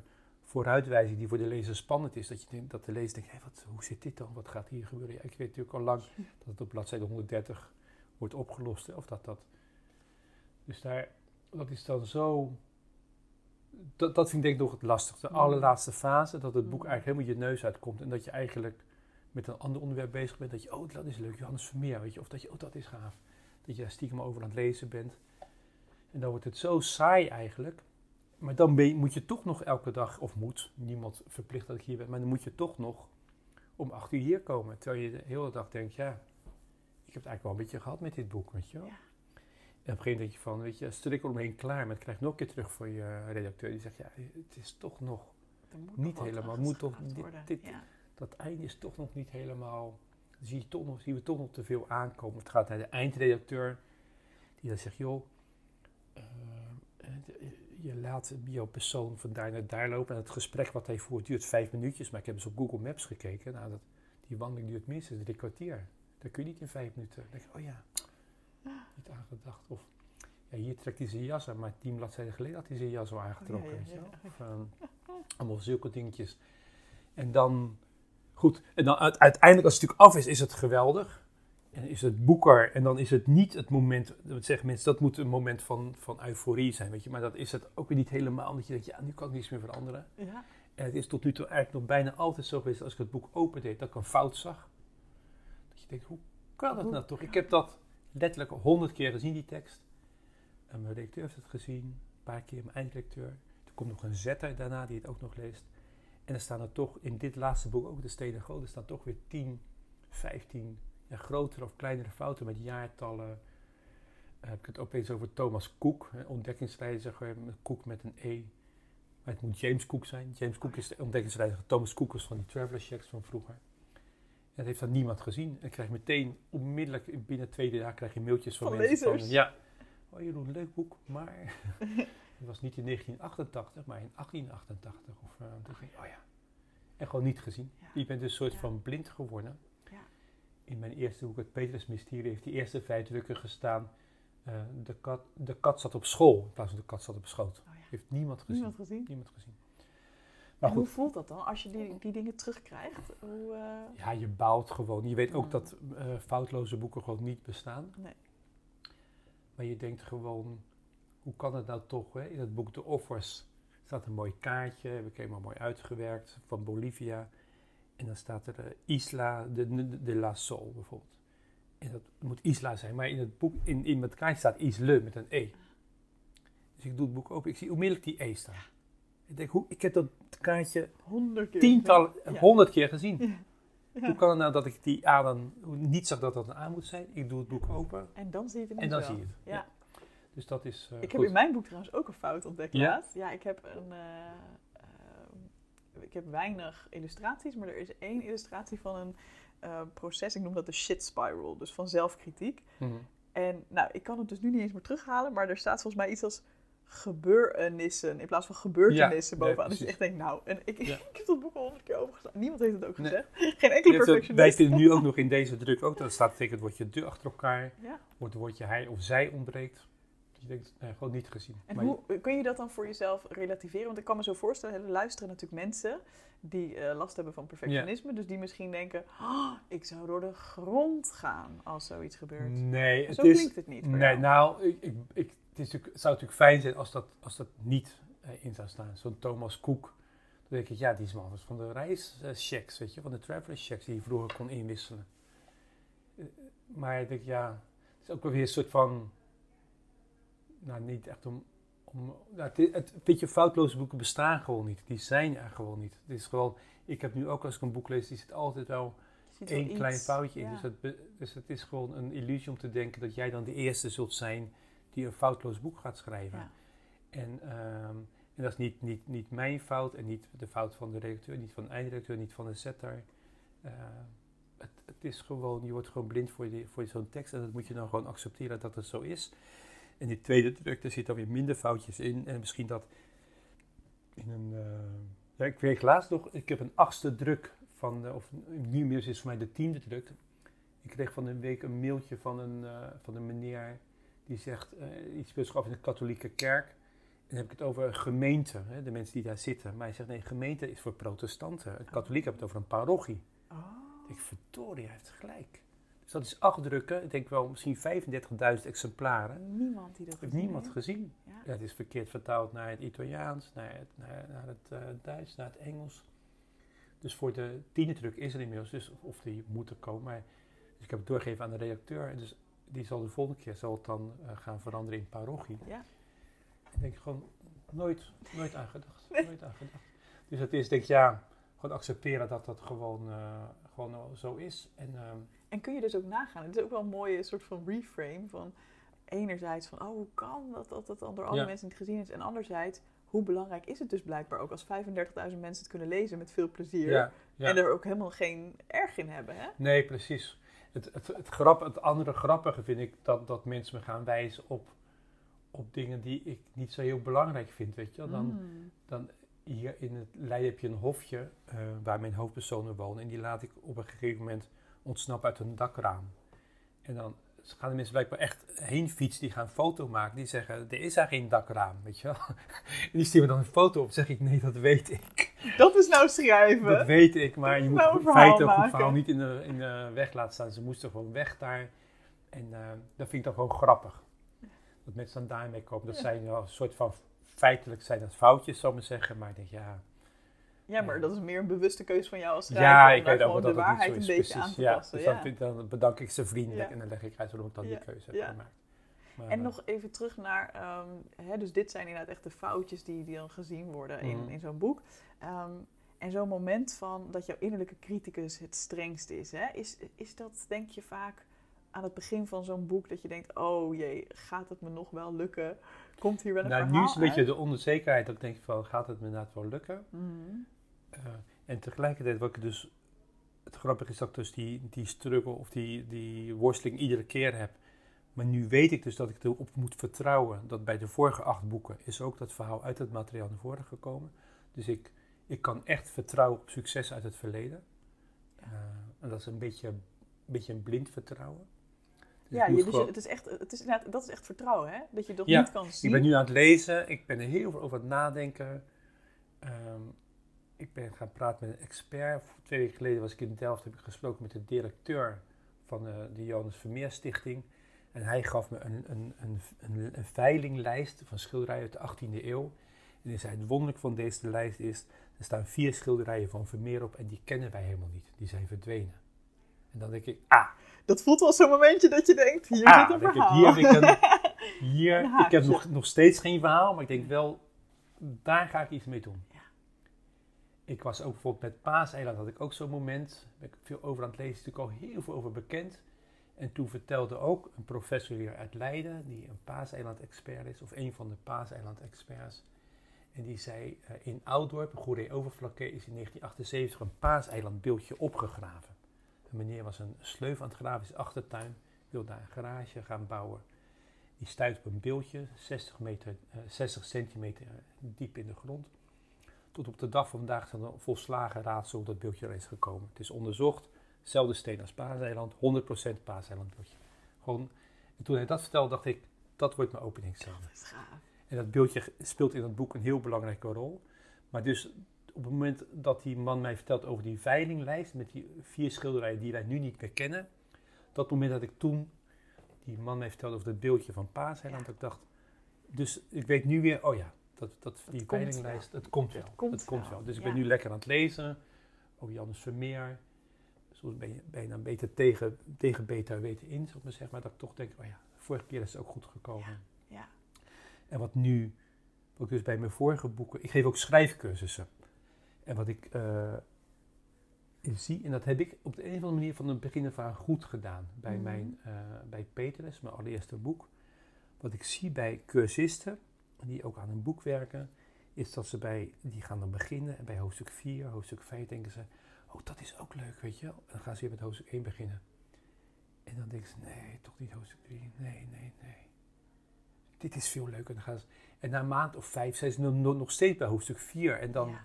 vooruitwijzing die voor de lezer spannend is, dat, je denkt, dat de lezer denkt, hey, wat, hoe zit dit dan? Wat gaat hier gebeuren? Ja, ik weet natuurlijk al lang dat het op bladzijde 130 wordt opgelost. Of dat dat. Dus daar, dat is dan zo. Dat, dat vind ik denk ik nog het lastigste. De allerlaatste fase, dat het boek eigenlijk helemaal je neus uitkomt. En dat je eigenlijk met een ander onderwerp bezig bent. Dat je, oh, dat is leuk, Johannes Vermeer, weet je. Of dat je, oh, dat is gaaf. Dat je daar stiekem over aan het lezen bent. En dan wordt het zo saai eigenlijk. Maar dan ben je, moet je toch nog elke dag, of moet, niemand verplicht dat ik hier ben, maar dan moet je toch nog om acht uur hier komen. Terwijl je de hele dag denkt, ja, ik heb het eigenlijk wel een beetje gehad met dit boek, weet je wel. Ja. En op een gegeven moment denk je van, weet je, strik eromheen klaar, maar het krijgt nog een keer terug voor je redacteur. Die zegt, ja, het is toch nog niet helemaal, moet toch, dit, dit, dat einde is toch nog niet helemaal, zie, je toch nog, zien we toch nog te veel aankomen. Het gaat naar de eindredacteur, die dan zegt, joh, uh, je laat jouw persoon van daar naar daar lopen. En het gesprek wat hij voert duurt vijf minuutjes. Maar ik heb eens op Google Maps gekeken. Nou, dat, die wandeling duurt minstens drie kwartier. Dat kun je niet in vijf minuten. Dan denk ik, oh ja, niet aangedacht. Of ja, hier trekt hij zijn jas aan, maar tien bladzijden geleden had hij zijn jas al aangetrokken. Oh, ja, ja, Of, um, allemaal zulke dingetjes. En dan, goed, en dan uiteindelijk als het natuurlijk af is, is het geweldig. En is het boeker, en dan is het niet het moment, dat zeggen mensen, dat moet een moment van, van euforie zijn, weet je. Maar dat is het ook weer niet helemaal, omdat je denkt, ja, nu kan ik niets meer veranderen. Ja. En het is tot nu toe eigenlijk nog bijna altijd zo geweest, als ik het boek opendeed, dat ik een fout zag. Dat je denkt, hoe kan dat nou toch? Ik heb dat letterlijk honderd keer gezien, die tekst. En mijn redacteur heeft het gezien, een paar keer mijn eindredacteur. Er komt nog een zetter daarna die het ook nog leest. En er staan er toch, in dit laatste boek, ook de Stenen Goden, er staan toch weer 10, 15 ja, grotere of kleinere fouten met jaartallen. Uh, heb ik het opeens over Thomas Cook, ontdekkingsreiziger, Cook met een E. Maar het moet James Cook zijn. James Cook is de ontdekkingsreiziger. Thomas Cook was van die traveler checks van vroeger. En dat heeft dan niemand gezien. En krijg meteen onmiddellijk binnen twee jaar krijg je mailtjes van, van mensen. Lezers. ja, oh Jeroen, een leuk boek, maar [LAUGHS] het was niet in 1988, maar in 1888. Of, uh, oh ja. En gewoon niet gezien. Ja. Je bent dus een soort van blind geworden in mijn eerste boek, het Petrus Mysterie, heeft die eerste vijf drukken gestaan. Uh, de, kat, de kat zat op school in plaats van de kat zat op schoot. Oh ja. Heeft niemand gezien. Niemand gezien? Niemand gezien. Maar hoe voelt dat dan als je die, die dingen terugkrijgt? Hoe, uh... Ja, je bouwt gewoon. Je weet ook dat uh, foutloze boeken gewoon niet bestaan. Nee. Maar je denkt gewoon, hoe kan het nou toch? Hè? In het boek De Offers staat een mooi kaartje, heb ik helemaal mooi uitgewerkt, van Bolivia. En dan staat er uh, Isla de, de, la Sol bijvoorbeeld. En dat moet Isla zijn, maar in het boek, in, in het kaartje staat Isle met een E. Dus ik doe het boek open, ik zie onmiddellijk die E staan. Ik denk, hoe, ik heb dat kaartje honderd keer, tientallen, honderd keer gezien. [LAUGHS] Hoe kan het nou dat ik die A dan niet zag dat dat een A moet zijn? Ik doe het boek open. En dan zie je het En dan wel. zie je het. Ja. Dus dat is. Uh, ik heb in mijn boek trouwens ook een fout ontdekt. Ja, ja ik heb een. Uh, ik heb weinig illustraties, maar er is één illustratie van een uh, proces. Ik noem dat de shit spiral, dus van zelfkritiek. Mm -hmm. En nou, ik kan het dus nu niet eens meer terughalen, maar er staat volgens mij iets als gebeurtenissen in plaats van gebeurtenissen ja, bovenaan. Dus ik echt denk, nou, en ik, ja. [LAUGHS] ik heb dat boek al honderd keer overgestaan. Niemand heeft het ook gezegd. Nee. [LAUGHS] Geen enkele perfectionist. Wij vinden nu ook nog in deze druk ook, dat staat tegen het woordje de achter elkaar. Wordt het woordje hij of zij ontbreekt. Je denkt, nee, gewoon niet gezien. En hoe kun je dat dan voor jezelf relativeren? Want ik kan me zo voorstellen, er luisteren natuurlijk mensen die eh, last hebben van perfectionisme. Dus die misschien denken, oh, ik zou door de grond gaan als zoiets gebeurt. Nee, het Zo is, klinkt het niet. Nee, nou, ik, ik, ik, het, is natuurlijk, het zou natuurlijk fijn zijn als dat, als dat niet uh, in zou staan. Zo'n Thomas Cook. Dan denk ik, ja, die is man van de reischecks, weet je, van de traveler checks die je vroeger kon inwisselen. Uh, maar ik denk, ja, het is ook wel weer een soort van, nou, niet echt om om, nou, het, het, weet je, foutloze boeken bestaan gewoon niet. Die zijn er gewoon niet. Het is gewoon, ik heb nu ook als ik een boek lees, die zit altijd wel één klein foutje in. Dus, het, dus het is gewoon een illusie om te denken dat jij dan de eerste zult zijn die een foutloos boek gaat schrijven. Ja. En, um, en dat is niet, niet, niet mijn fout en niet de fout van de redacteur, niet van de eindredacteur, niet van de setter. Uh, het, het, is gewoon, je wordt gewoon blind voor, die, voor zo'n tekst en dat moet je dan gewoon accepteren dat het zo is. En die tweede druk, daar zitten weer minder foutjes in. En misschien dat in een... Uh, ja, ik weet laatst nog, ik heb een achtste druk van, uh, of nu inmiddels is voor mij de tiende druk. Ik kreeg van een week een mailtje van een, uh, van een meneer die zegt iets beschouwd in de katholieke kerk. En dan heb ik het over gemeente, hè, de mensen die daar zitten. Maar hij zegt nee, gemeente is voor protestanten. Het katholiek heeft het over een parochie. Oh. Ik verdorie, hij heeft gelijk. Dus dat is acht drukken, ik denk wel misschien 35.000 exemplaren. Niemand die dat heeft niemand gezien. Ja. het is verkeerd vertaald naar het Italiaans, naar het, naar, naar het uh, Duits, naar het Engels. Dus voor de tiende druk is er inmiddels, dus of die moet er komen. Maar, dus ik heb het doorgegeven aan de redacteur. Dus die zal de volgende keer zal het dan uh, gaan veranderen in parochie. Ja. Ik denk gewoon nooit, nooit aan gedacht. Nooit aan gedacht. Dus het is denk ik, ja, gewoon accepteren dat dat gewoon, uh, gewoon zo is. En, uh, en kun je dus ook nagaan. Het is ook wel een mooie soort van reframe van enerzijds van, oh, hoe kan dat dat dan door alle mensen niet gezien is? En anderzijds, hoe belangrijk is het dus blijkbaar ook als 35.000 mensen het kunnen lezen met veel plezier ja, en er ook helemaal geen erg in hebben, hè? Nee, precies. Het, het, het, grap, het andere grappige vind ik dat, dat mensen me gaan wijzen op, op dingen die ik niet zo heel belangrijk vind, weet je Dan, mm. dan hier in het Leiden heb je een hofje uh, waar mijn hoofdpersonen wonen en die laat ik op een gegeven moment ontsnappen uit een dakraam. En dan gaan de mensen blijkbaar echt heen fietsen, die gaan een foto maken. Die zeggen, er is daar geen dakraam, weet je wel. En [LAUGHS] die sturen dan een foto op. zeg ik, nee, dat weet ik. Dat is nou schrijven. Dat weet ik, maar je moet nou in feite ook het verhaal niet in de, in de weg laten staan. Ze moesten gewoon weg daar. En uh, dat vind ik dan gewoon grappig. Dat mensen dan daarmee komen. Dat zijn wel een soort van, feitelijk zijn dat foutjes, zou ik maar zeggen. Maar ik denk, ja, ja, maar dat is meer een bewuste keuze van jou als schrijver. Ja, ik weet ook dat de waarheid een beetje aan te passen. Dus ja. Dan, dan, bedank ik ze vriendelijk en dan leg ik uit waarom ik dan die keuze heb gemaakt. Maar, en nog even terug naar, um, hè, dus dit zijn inderdaad echt de foutjes die, die dan gezien worden in, mhm. in zo'n boek. Um, en zo'n moment van dat jouw innerlijke criticus het strengst is, hè, is, is dat denk je vaak aan het begin van zo'n boek dat je denkt, oh jee, gaat het me nog wel lukken? Komt hier wel een nou, verhaal Nu is een beetje de onzekerheid dat ik denk van, gaat het me inderdaad wel lukken? Mm uh, en tegelijkertijd, wat ik dus, het grappige is dat ik dus die, die struggle of die, die worsteling iedere keer heb. Maar nu weet ik dus dat ik erop moet vertrouwen dat bij de vorige acht boeken is ook dat verhaal uit het materiaal naar voren gekomen. Dus ik, ik kan echt vertrouwen op succes uit het verleden. Uh, en dat is een beetje, een beetje een blind vertrouwen. Dus ja, je, dus het is echt, het is, dat is echt vertrouwen, hè? Dat je dat niet kan zien. Ik ben nu aan het lezen, ik ben er heel veel over aan het nadenken. Um, ik ben gaan praten met een expert. Twee weken geleden was ik in Delft, heb ik gesproken met de directeur van de, de Johannes Vermeer Stichting. En hij gaf me een, een, een, een, een veilinglijst van schilderijen uit de 18e eeuw. En hij zei, het wonderlijk van deze lijst is, er staan vier schilderijen van Vermeer op en die kennen wij helemaal niet. Die zijn verdwenen. En dan denk ik, ah. Dat voelt wel zo'n momentje dat je denkt, hier ah, zit een verhaal. Ik, hier heb ik, een, [LAUGHS] hier, ik heb nog, nog steeds geen verhaal, maar ik denk wel, daar ga ik iets mee doen ik was ook bijvoorbeeld met Paaseiland, had ik ook zo'n moment. Daar ben ik veel over aan het lezen, natuurlijk al heel veel over bekend. En toen vertelde ook een professor hier uit Leiden, die een Paaseiland-expert is, of een van de Paaseiland-experts. En die zei, uh, in Ouddorp, Goeree Overflakke, is in 1978 een Paaseiland-beeldje opgegraven. Een meneer was een sleuf aan het graven in zijn achtertuin, wilde daar een garage gaan bouwen. Die stuit op een beeldje, 60, meter, uh, 60 centimeter diep in de grond. Tot op de dag van vandaag is een volslagen raadsel dat beeldje er is gekomen. Het is onderzocht, hetzelfde steen als Paaseiland, 100% Paaseilandbeeldje. Gewoon, en toen hij dat vertelde, dacht ik, dat wordt mijn. Dat gaaf. En dat beeldje speelt in het boek een heel belangrijke rol. Maar dus op het moment dat die man mij vertelt over die veilinglijst met die vier schilderijen die wij nu niet meer kennen, dat moment dat ik toen die man mij vertelde over het beeldje van Paasheiland, dat ik dacht, dus ik weet nu weer, oh ja, dat, dat, die veilinglijst, het komt wel. Het komt, komt wel. Dus ik ben nu lekker aan het lezen over Janus Vermeer. Soms ben je, dan beter tegen, tegen beta weten in, zeg maar, zeg maar. Dat ik toch denk, oh ja, vorige keer is het ook goed gekomen. Ja. En wat nu, wat ik dus bij mijn vorige boeken, ik geef ook schrijfcursussen. En wat ik uh, zie, en dat heb ik op de een of andere manier van het begin af aan goed gedaan bij, mm. mijn, uh, bij Petrus, mijn allereerste boek. Wat ik zie bij cursisten, die ook aan een boek werken, is dat ze bij, die gaan dan beginnen en bij hoofdstuk 4, hoofdstuk 5 denken ze, oh dat is ook leuk, weet je wel. En dan gaan ze weer met hoofdstuk 1 beginnen. En dan denken ze, nee, toch niet hoofdstuk 3, nee, nee, nee. Dit is veel leuker. En, dan gaan ze, en na een maand of vijf zijn ze nog, nog steeds bij hoofdstuk 4 en dan,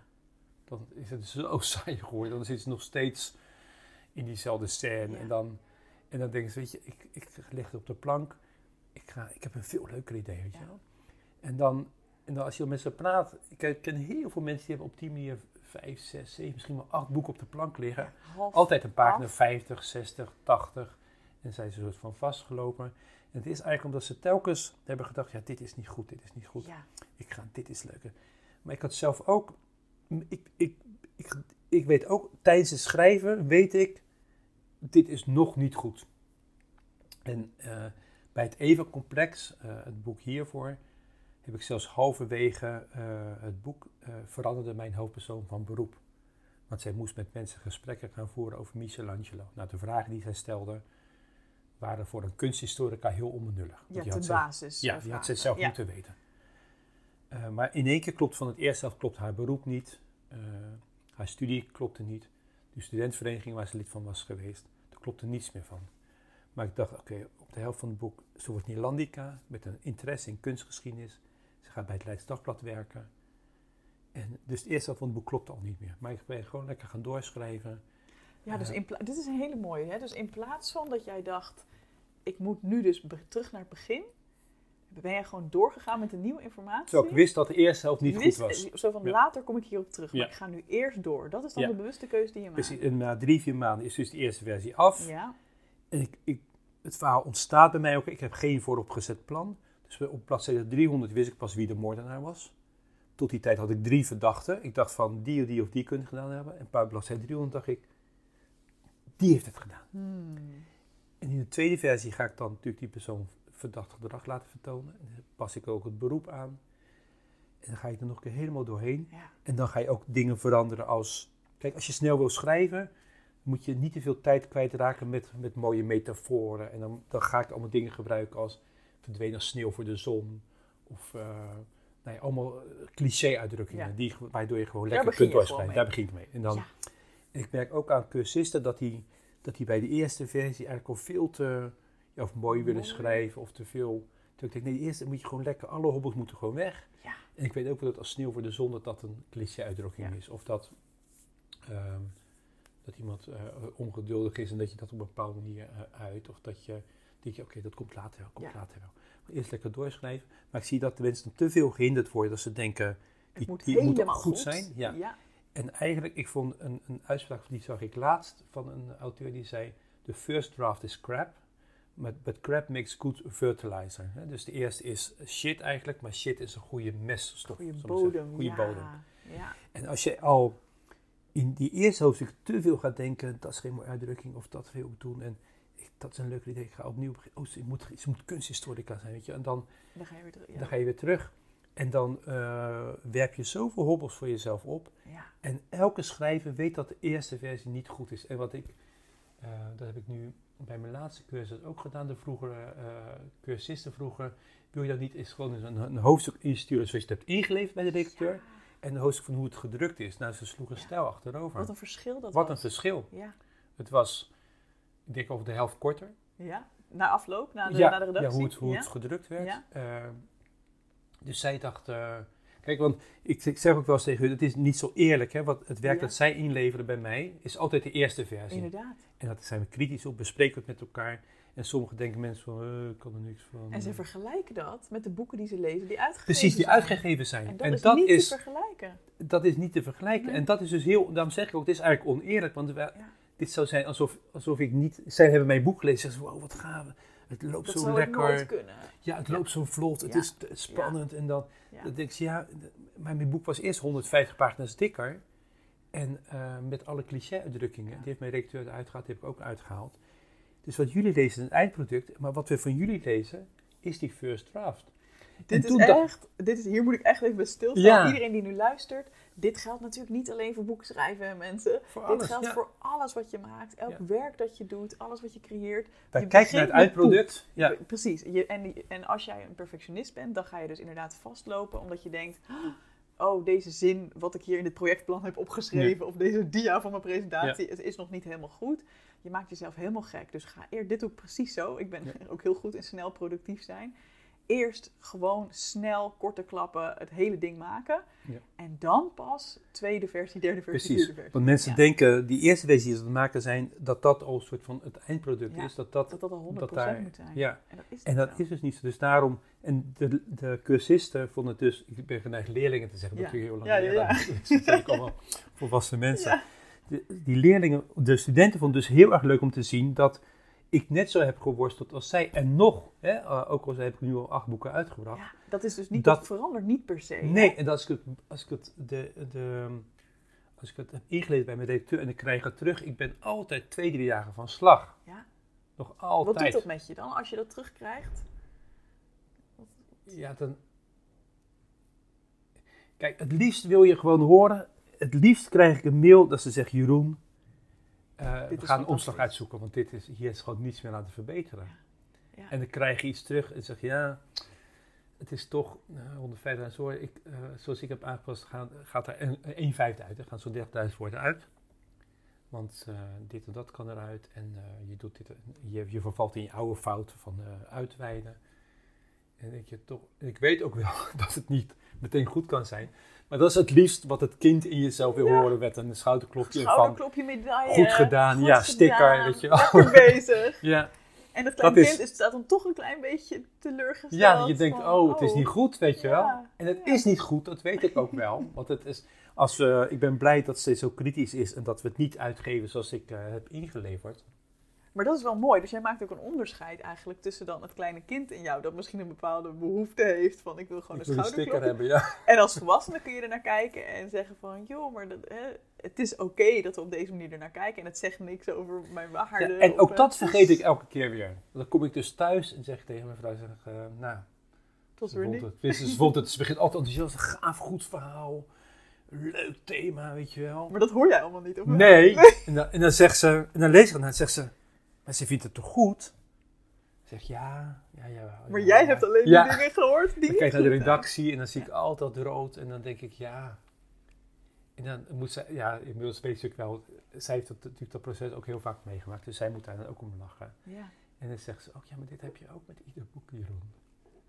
dan is het zo [LAUGHS] saai geworden. Dan zitten ze nog steeds in diezelfde scène en dan... En dan denken ze, weet je, ik, ik leg het op de plank. Ik, ga, ik heb een veel leuker idee, weet je wel. En dan, en dan als je met ze praat, ik ken heel veel mensen die hebben op die manier vijf, zes, zeven, misschien wel acht boeken op de plank liggen. Altijd een pagina 50, 60, 80. En zijn ze soort van vastgelopen. En het is eigenlijk omdat ze telkens hebben gedacht, ja, dit is niet goed, dit is niet goed. Ja. Ik ga, dit is leuker. Maar ik had zelf ook, ik, ik, ik, ik weet ook, tijdens het schrijven weet ik, dit is nog niet goed. En uh, bij het even complex, uh, het boek hiervoor, heb ik zelfs halverwege uh, het boek uh, veranderde mijn hoofdpersoon van beroep. Want zij moest met mensen gesprekken gaan voeren over Michelangelo. Nou, de vragen die zij stelde waren voor een kunsthistorica heel onbenullig. Ja, de basis. Ja, die had zij zelf moeten weten. Uh, maar in één keer klopt van het eerste zelf klopt haar beroep niet. haar studie klopte niet. De studentvereniging waar ze lid van was geweest, daar klopte niets meer van. Maar ik dacht, oké, op de helft van het boek, ze wordt Nederlandica met een interesse in kunstgeschiedenis. Ze gaat bij het Leids Dagblad werken. En dus het eerste van het boek klopt al niet meer. Maar ik ben gewoon lekker gaan doorschrijven. Ja, dus in dit is een hele mooie. Hè? Dus in plaats van dat jij dacht, ik moet nu dus terug naar het begin, ben jij gewoon doorgegaan met de nieuwe informatie. Terwijl ik wist dat de eerste helft niet goed was. Zo van, later kom ik hierop terug, maar ik ga nu eerst door. Dat is dan de bewuste keuze die je maakt. Precies, en na drie, vier maanden is dus de eerste versie af. Ja. En ik, ik, het verhaal ontstaat bij mij ook. Ik heb geen vooropgezet plan. Dus op bladzijde 300 wist ik pas wie de moordenaar was. Tot die tijd had ik drie verdachten. Ik dacht van die of die of die kunnen gedaan hebben. En bij bladzijde 300 dacht ik, die heeft het gedaan. Hmm. En in de tweede versie ga ik dan natuurlijk die persoon verdacht gedrag laten vertonen. En dan pas ik ook het beroep aan. En dan ga je er nog een keer helemaal doorheen. Ja. En dan ga je ook dingen veranderen als... Kijk, als je snel wil schrijven, moet je niet te veel tijd kwijtraken met, met mooie metaforen. En dan, dan ga ik allemaal dingen gebruiken als verdwenen sneeuw voor de zon. Of uh, nou ja, allemaal eh, cliché-uitdrukkingen, die, waardoor je gewoon lekker kunt doorschrijven. Daar begint het mee. En dan, ik merk ook aan cursisten dat die, dat die bij de eerste versie eigenlijk al veel te ja, of mooi willen schrijven of te veel. Toen ik denk, nee, eerst moet je gewoon lekker, alle hobbels moeten gewoon weg. Ja. En ik weet ook wel dat als sneeuw voor de zon dat dat een cliché-uitdrukking is. Of dat, um, dat iemand uh, ongeduldig is en dat je dat op een bepaalde manier uh, uit. Of dat je denk je, oké, dat komt later wel, komt later wel. Maar eerst lekker doorschrijven. Maar ik zie dat de mensen te veel gehinderd worden, dat ze denken, die, moet, die moet goed, goed, zijn. Ja. ja. En eigenlijk, ik vond een, een uitspraak, die zag ik laatst van een auteur die zei, the first draft is crap, but, but crap makes good fertilizer. Dus de eerste is shit eigenlijk, maar shit is een goede meststof. Goede bodem. Goede ja. bodem. Ja. En als je al in die eerste hoofdstuk te veel gaat denken, dat is geen mooie uitdrukking, of dat ik doen. En dat is een leuk idee. Ik ga opnieuw beginnen. Oh, ze moet, ze moet kunsthistorica zijn, weet je. En dan, dan, ga, je weer terug, ja. dan ga je weer terug. En dan uh, werp je zoveel hobbels voor jezelf op. Ja. En elke schrijver weet dat de eerste versie niet goed is. En wat ik, uh, dat heb ik nu bij mijn laatste cursus ook gedaan. De vroegere uh, cursisten vroeger. Wil je dat niet eens gewoon een, een hoofdstuk insturen zoals je het hebt ingeleverd bij de redacteur. Ja. En een hoofdstuk van hoe het gedrukt is. Nou, ze sloegen stijl achterover. Wat een verschil dat Wat was. een verschil. Ja. Het was ik denk over de helft korter. Ja, na afloop, na de, ja, na de redactie. Ja, hoe het, hoe ja. het gedrukt werd. Ja. Uh, dus zij dacht, uh, kijk, want ik, ik, zeg ook wel eens tegen u, het is niet zo eerlijk. Hè, wat het werk dat zij inleveren bij mij is altijd de eerste versie. Inderdaad. En daar zijn we kritisch op, bespreken we het met elkaar. En sommigen denken mensen van, uh, ik kan er niks van. En ze vergelijken dat met de boeken die ze lezen die uitgegeven Precies, die uitgegeven zijn. En dat is niet te vergelijken. Dat is niet te vergelijken. Nee. En dat is dus heel, daarom zeg ik ook, dit is eigenlijk oneerlijk. Want wij- dit zou zijn alsof, alsof ik niet, zij hebben mijn boek gelezen. Zeggen ze, wow, wat gaaf. Het loopt Dat zo het lekker. kunnen. Ja, het Ja. loopt zo vlot. Het Ja. is spannend. En dan, denk je, ja, maar mijn boek was eerst 150 pagina's dikker. En eh, met alle cliché-uitdrukkingen. Die heeft mijn redacteur eruit gehaald, die heb ik ook uitgehaald. Dus wat jullie lezen is een eindproduct. Maar wat we van jullie lezen, is die first draft. Dit is echt, dit is, hier moet ik echt even bij stilstaan. Ja. Iedereen die nu luistert, dit geldt natuurlijk niet alleen voor boeken schrijven, mensen. Voor dit alles, geldt ja. voor alles wat je maakt, elk Ja. werk dat je doet, alles wat je creëert. Wij Je kijken naar begint het met eindproduct. Ja. Pre- Precies. Je, en, die- en als jij een perfectionist bent, dan ga je dus inderdaad vastlopen omdat je denkt... Oh, deze zin wat ik hier in dit projectplan heb opgeschreven... of deze dia van mijn presentatie, het is nog niet helemaal goed. Je maakt jezelf helemaal gek. Dus ga eerst... Dit doe ik precies zo. Ik ben [LAUGHS] ook heel goed in snel productief zijn. Eerst gewoon snel, korte klappen, het hele ding maken. Ja. En dan pas tweede versie, derde versie, Precies. vierde versie. Want mensen Ja. denken, die eerste versie die ze maken zijn, dat dat al een soort van het eindproduct Ja. is. Dat dat, Dat dat al 100% dat daar- moet zijn. ja. En dat is, En dat dus niet zo. Dus daarom, en de, de cursisten vonden het dus, ik ben geneigd leerlingen te zeggen, dat je heel lang Ja, ja, leren. ja. [LAUGHS] Het zijn natuurlijk allemaal volwassen mensen. Ja. De, die leerlingen, de studenten vonden het dus heel erg leuk om te zien dat ik net zo heb geworsteld als zij. En nog, hè, eh, ook al heb ik nu al acht boeken uitgebracht. Ja, dat is dus niet, Dat- dat, verandert niet per se. hè? Nee, en als ik het, als ik het, de, de, als ik het heb ingelezen bij mijn redacteur en ik krijg het terug, ik ben altijd twee, drie dagen van slag. Ja. Nog Wat altijd. doet dat met je dan als je dat terugkrijgt? Ja, dan. Kijk, het liefst wil je gewoon horen. Het liefst krijg ik een mail dat ze zegt: Jeroen, we Dit is gaan een omslag uitzoeken, want dit is, hier is gewoon niets meer aan te verbeteren. Ja. En dan krijg je iets terug en zeg je: Ja, het is toch uh, 150.000 woorden. Ik, eh, zoals ik heb aangepast, gaat, gaat er een, een vijfde uit. Er gaan zo'n 30.000 woorden uit. Want eh, dit en dat kan eruit. En eh, je, doet dit, je, je vervalt in je oude fouten van eh, uitweiden. En denk je toch, ik weet ook wel [LAUGHS] dat het niet meteen goed kan zijn. Maar dat is het liefst wat het kind in jezelf wil Ja. horen met een schouderklopje van Schouderklopje, medaille. goed gedaan, goed ja, sticker, gedaan, weet je wel. [LAUGHS] Bezig. ja, En dat kleine Dat is- kind is, staat dan toch een klein beetje teleurgesteld. ja, je denkt, van, oh, het is niet goed, weet je Ja, wel. En het ja. is niet goed, dat weet ik ook wel. [LAUGHS] Want het is, als we, ik ben blij dat ze zo kritisch is en dat we het niet uitgeven zoals ik eh, heb ingeleverd. Maar dat is wel mooi. Dus jij maakt ook een onderscheid eigenlijk tussen dan het kleine kind in jou... dat misschien een bepaalde behoefte heeft van... ik wil gewoon Ik een schouderklopje. hebben, ja. En als volwassene kun je er naar kijken en zeggen van... joh, maar dat, hè, het is oké dat we op deze manier er naar kijken... en het zegt niks over mijn waarde. Ja, en ook eh, dat vergeet ik [LAUGHS] elke keer weer. Dan kom ik dus thuis en zeg ik tegen mijn vrouw, zeg, ik, eh, nou, Ze weer niet. het, ze vond het, ze begint altijd enthousiast, een gaaf, goed verhaal. Leuk thema, weet je wel. Maar dat hoor jij allemaal niet, of? Nee. En dan, en dan zegt ze, en dan lees ik het en dan zegt ze, maar ze vindt het toch goed? Ik zeg, ja, ja, ja. Maar ja, jij ja. hebt alleen Ja. die dingen gehoord die Dan niet kijk ik naar de [LAUGHS] redactie en dan zie ik altijd rood en dan denk ik, ja. En dan moet ze, ja, inmiddels weet ze ook wel, zij heeft dat, natuurlijk dat proces ook heel vaak meegemaakt, dus zij moet daar dan ook om lachen. Ja, En dan zegt ze, oh ja, maar dit heb je ook met ieder boek, Jeroen.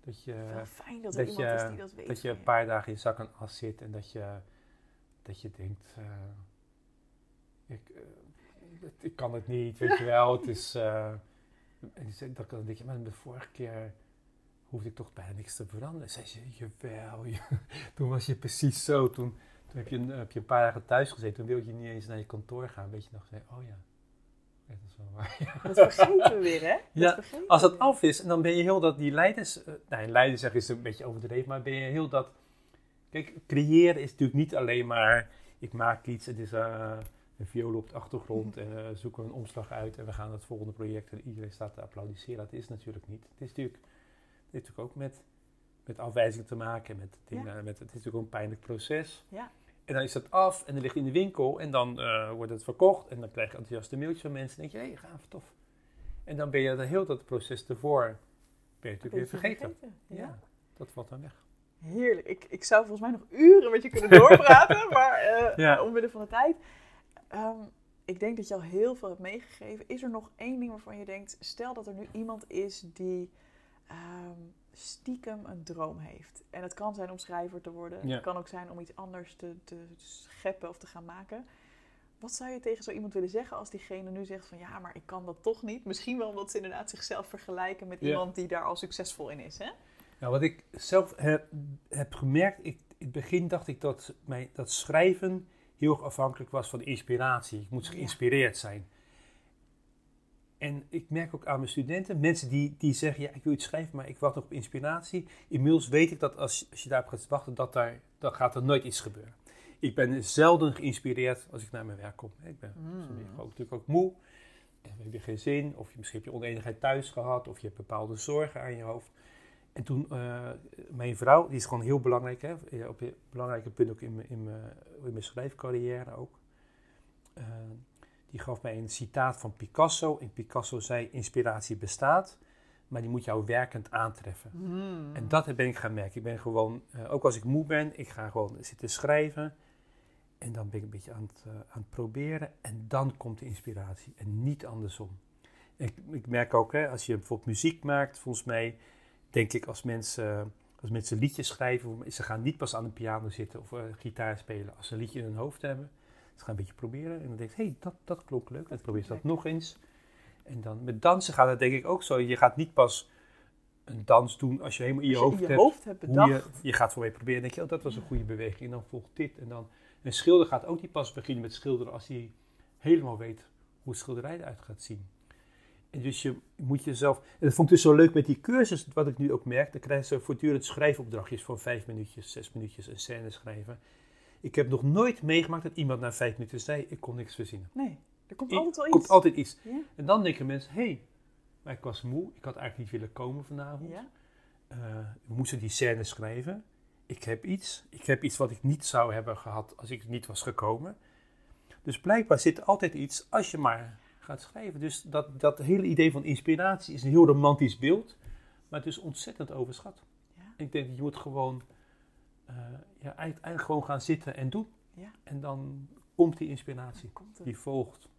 Dat je, wel fijn dat er dat iemand je- is die dat weet. dat je een paar dagen in zak en as zit en dat je, dat je denkt, eh, ik, eh, ik kan het niet, weet je wel. Het is, eh, dan kan- denk je, maar de vorige keer hoefde ik toch bijna niks te veranderen. Zei ze, jawel, je- [LAUGHS] toen was je precies zo. Toen, toen heb, je een, heb je een paar dagen thuis gezeten, toen wilde je niet eens naar je kantoor gaan. Weet je nog, zei, oh ja, dat is wel waar. [LAUGHS] Dat vergeten we weer, hè? Dat Ja, Als dat af is, en dan ben je heel dat, die leiders, eh nou, leiders zeggen is een beetje overdreven, maar ben je heel dat, kijk, creëren is natuurlijk niet alleen maar, ik maak iets, het is eh, een viool op de achtergrond en eh, zoeken we een omslag uit en we gaan naar het volgende project en iedereen staat te applaudisseren. Dat is natuurlijk niet. Het is natuurlijk, het heeft natuurlijk ook met, met afwijzing te maken, met dingen, met, het is natuurlijk ook een pijnlijk proces. Ja. En dan is dat af en dan ligt in de winkel en dan eh, wordt het verkocht en dan krijg je enthousiaste mailtjes van mensen en denk je, hé, hey, gaaf, tof. En dan ben je dat heel dat proces ervoor, ben je natuurlijk weer vergeten. Ja. Ja. dat valt dan weg. Heerlijk. Ik, ik zou volgens mij nog uren met je kunnen doorpraten, [LAUGHS] maar eh, Ja. omwille van de tijd. Ehm, ik denk dat je al heel veel hebt meegegeven. Is er nog één ding waarvan je denkt, stel dat er nu iemand is die ehm, stiekem een droom heeft. En het kan zijn om schrijver te worden. Ja. Het kan ook zijn om iets anders te, te scheppen of te gaan maken. wat zou je tegen zo iemand willen zeggen als diegene nu zegt van ja, maar ik kan dat toch niet? Misschien wel omdat ze inderdaad zichzelf vergelijken met iemand die daar al succesvol in is. Hè? Nou, wat ik zelf heb, heb gemerkt, ik, in het begin dacht ik dat, mijn, dat schrijven heel erg afhankelijk was van inspiratie. Ik moet geïnspireerd zijn. En ik merk ook aan mijn studenten, mensen die, die zeggen, ja, ik wil iets schrijven, maar ik wacht nog op inspiratie. Inmiddels weet ik dat als, als je daarop gaat wachten, dat daar, dan gaat er nooit iets gebeuren. Ik ben zelden geïnspireerd als ik naar mijn werk kom. Ik ben mm. natuurlijk ook moe. En heb je geen zin, of je, misschien heb je oneenigheid thuis gehad, of je hebt bepaalde zorgen aan je hoofd. En toen, uh, mijn vrouw, die is gewoon heel belangrijk, hè, op een belangrijke punt ook in mijn, in mijn, in mijn schrijfcarrière ook. Uh, die gaf mij een citaat van Picasso. En Picasso zei, inspiratie bestaat, maar die moet jou werkend aantreffen. Hmm. En dat ben ik gaan merken. Ik ben gewoon, uh, ook als ik moe ben, ik ga gewoon zitten schrijven. En dan ben ik een beetje aan het, aan het proberen. En dan komt de inspiratie. En niet andersom. Ik, ik merk ook, hè, als je bijvoorbeeld muziek maakt, volgens mij denk ik, als mensen, als mensen liedjes schrijven, ze gaan niet pas aan een piano zitten of uh, gitaar spelen als ze een liedje in hun hoofd hebben. Ze gaan een beetje proberen en dan denk je, hé, hey, dat, dat klonk leuk. Dan probeer je dat nog eens. En dan met dansen gaat het denk ik ook zo. Je gaat niet pas een dans doen als je helemaal in je, hoofd, je hebt, hoofd hebt bedacht. Je, je, gaat voor je proberen. denk je, oh, dat was een goede beweging. En dan volgt dit. En dan een schilder gaat ook niet pas beginnen met schilderen als hij helemaal weet hoe het schilderij eruit gaat zien. En dus je moet jezelf. En dat vond ik dus zo leuk met die cursus, wat ik nu ook merk. Dan krijgen ze voortdurend schrijfopdrachtjes van vijf minuutjes, zes minuutjes een scène schrijven. Ik heb nog nooit meegemaakt dat iemand na vijf minuten zei: Ik kon niks verzinnen. Nee, er komt altijd wel iets. Er komt altijd iets. Ja. En dan denken mensen: Hé, hey, maar ik was moe, ik had eigenlijk niet willen komen vanavond. Ja. Uh, we moesten die scène schrijven. Ik heb iets. Ik heb iets wat ik niet zou hebben gehad als ik niet was gekomen. Dus blijkbaar zit er altijd iets als je maar gaat schrijven. Dus dat, dat hele idee van inspiratie is een heel romantisch beeld, maar het is ontzettend overschat. Ja. Ik denk dat je moet gewoon, uh, ja, eigenlijk gewoon gaan zitten en doen. Ja. En dan komt die inspiratie, komt die volgt.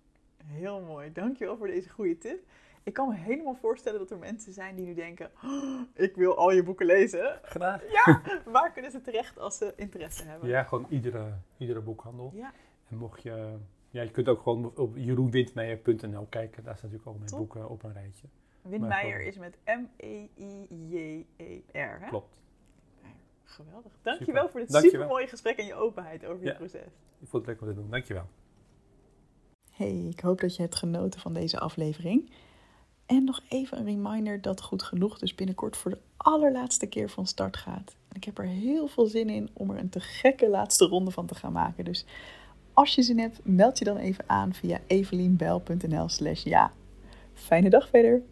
Heel mooi, dankjewel voor deze goede tip. Ik kan me helemaal voorstellen dat er mensen zijn die nu denken: oh, ik wil al je boeken lezen. Graag. Ja, waar kunnen ze terecht als ze interesse hebben? Ja, gewoon iedere, iedere boekhandel. Ja. En mocht je ja, je kunt ook gewoon op jeroenwindmeijer.nl kijken. Daar staan natuurlijk al mijn boeken op een rijtje. Windmeijer is met M-E-I-J-E-R. Klopt. Geweldig. Dankjewel Super. voor dit super mooie gesprek en je openheid over je proces. Ik vond het leuk om te doen. Dankjewel. Hey, ik hoop dat je hebt genoten van deze aflevering. En nog even een reminder dat Goed Genoeg dus binnenkort voor de allerlaatste keer van start gaat. En ik heb er heel veel zin in om er een te gekke laatste ronde van te gaan maken. Dus als je zin hebt, meld je dan even aan via evelienbel.nl slash ja. Fijne dag verder!